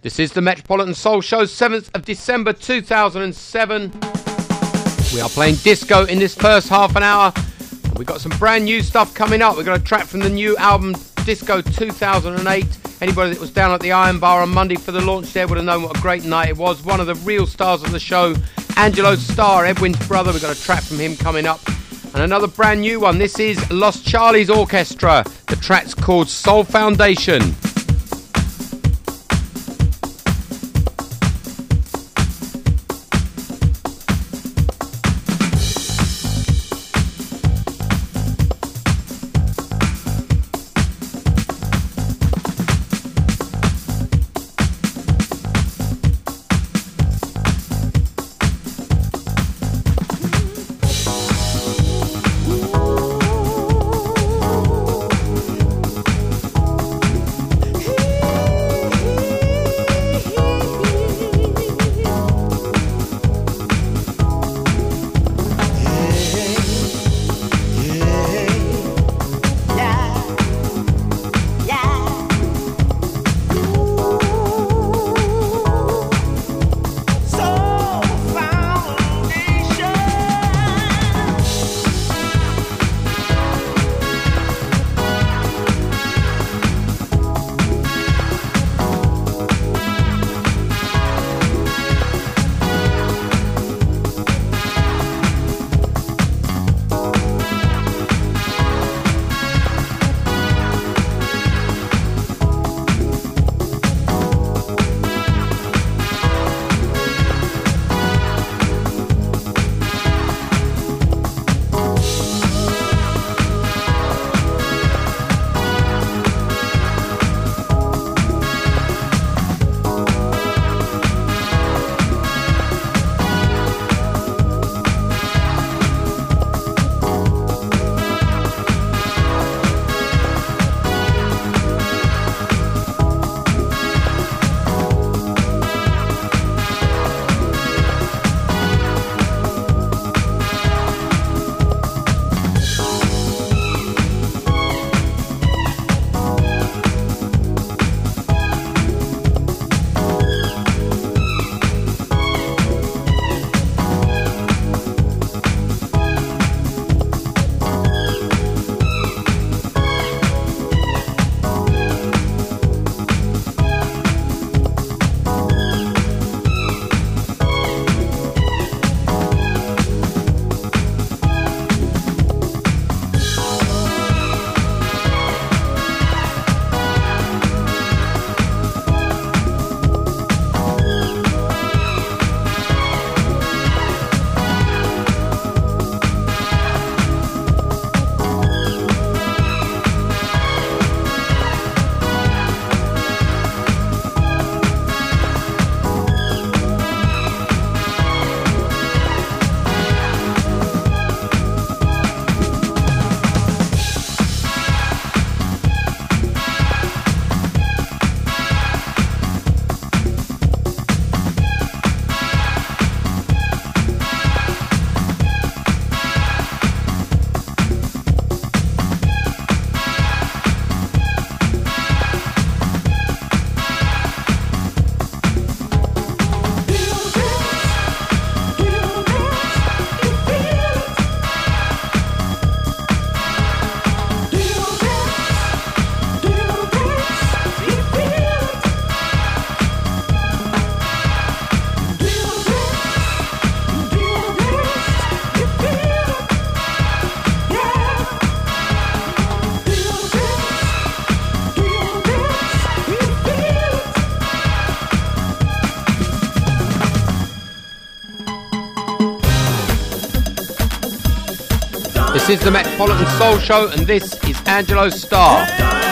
This is the Metropolitan Soul Show, 7th of December 2007. We are playing disco in this first half an hour. We've got some brand new stuff coming up. We've got a track from the new album Disco 2008. Anybody that was down at the Iron Bar on Monday for the launch there would have known what a great night it was. One of the real stars of the show, Angelo Starr, Edwin's brother. We've got a track from him coming up. And another brand new one. This is Lost Charlies Orchestra. The track's called Soul Foundation. This is the Metropolitan Soul Show, and this is Angelo Starr.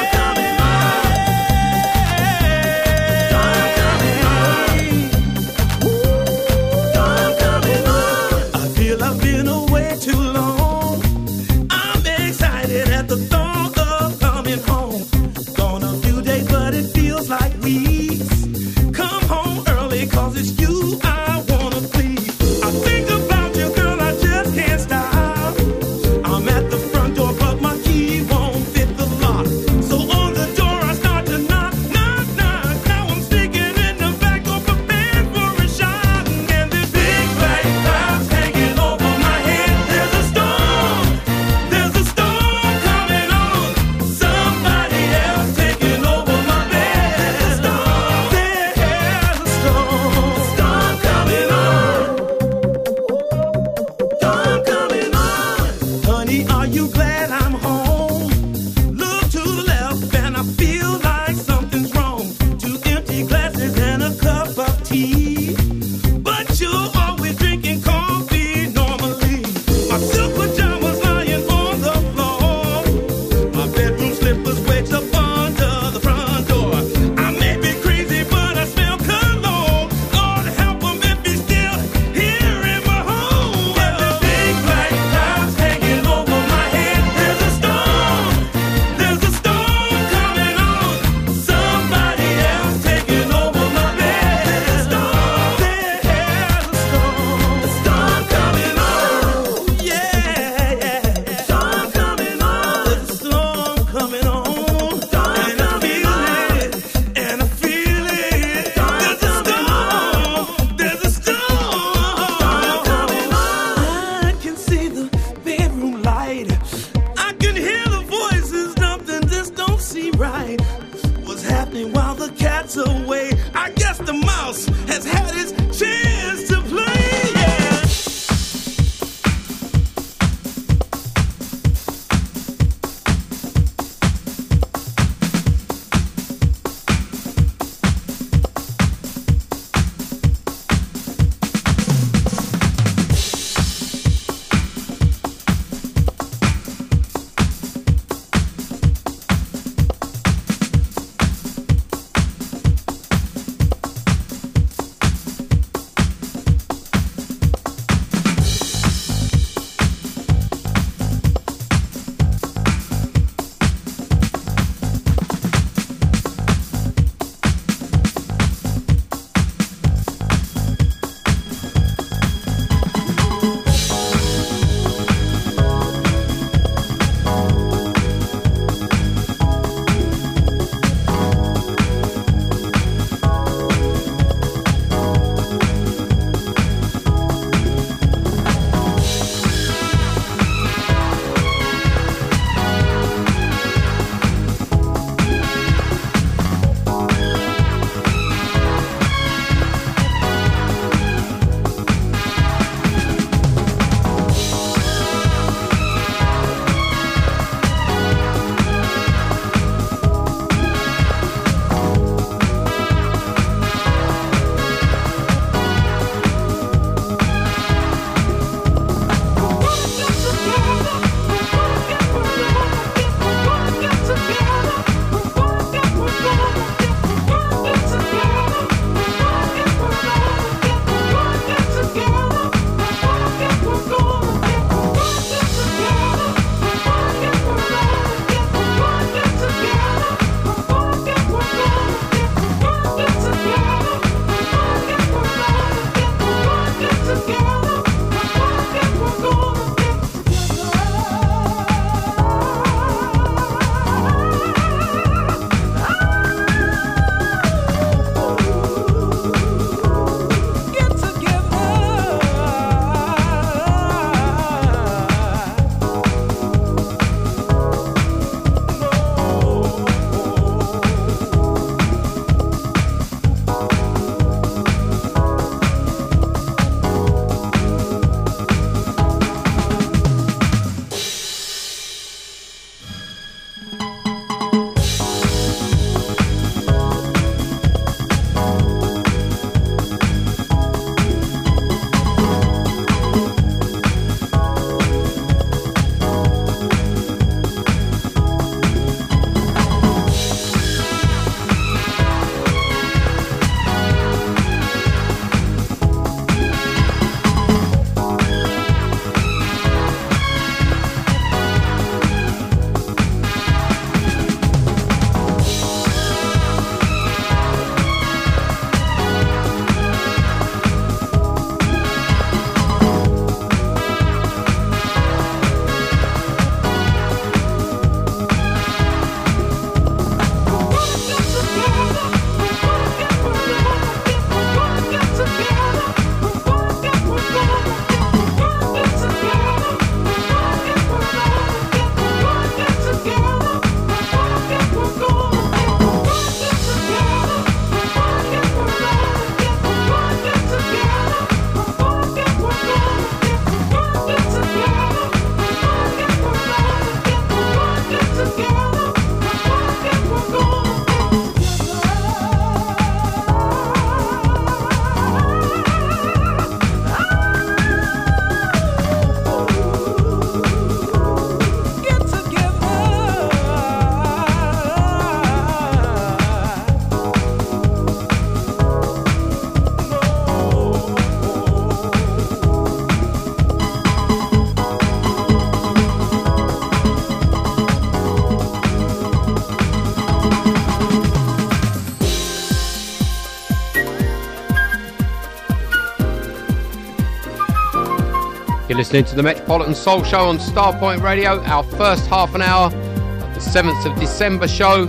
You're listening to the Metropolitan Soul Show on Starpoint Radio, our first half an hour of the 7th of December show.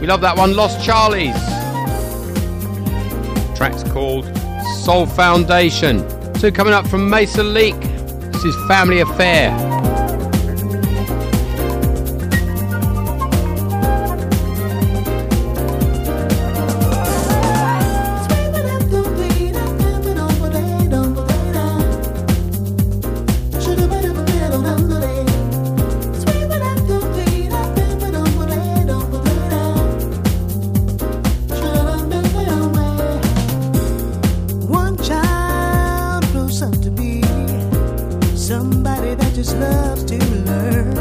We love that one, Lost Charlies. The track's called Soul Foundation. Two coming up from Mesa Leak. This is Family Affair. somebody that just loves to learn.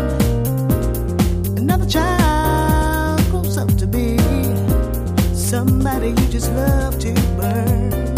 Another child grows up to be somebody you just love to burn.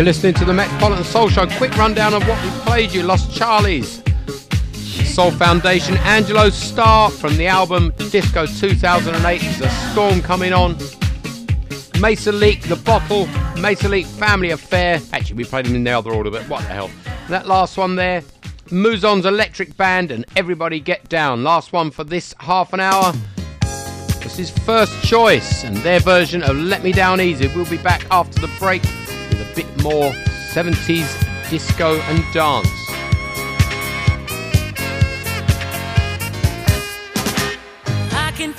You're listening to the Metropolitan Soul Show. Quick rundown of what we played you. Lost Charlies, Soul Foundation, Angelo Starr from the album Disco 2008. There's a storm coming on. Mesa Leak, The Bottle, Mesa Leak Family Affair. Actually, we played them in the other order, but what the hell. That last one there, Muzon's Electric Band and Everybody Get Down. Last one for this half an hour. This is First Choice and their version of Let Me Down Easy. We'll be back after the break with a bit more 70s disco and dance. I can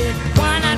music. Why not?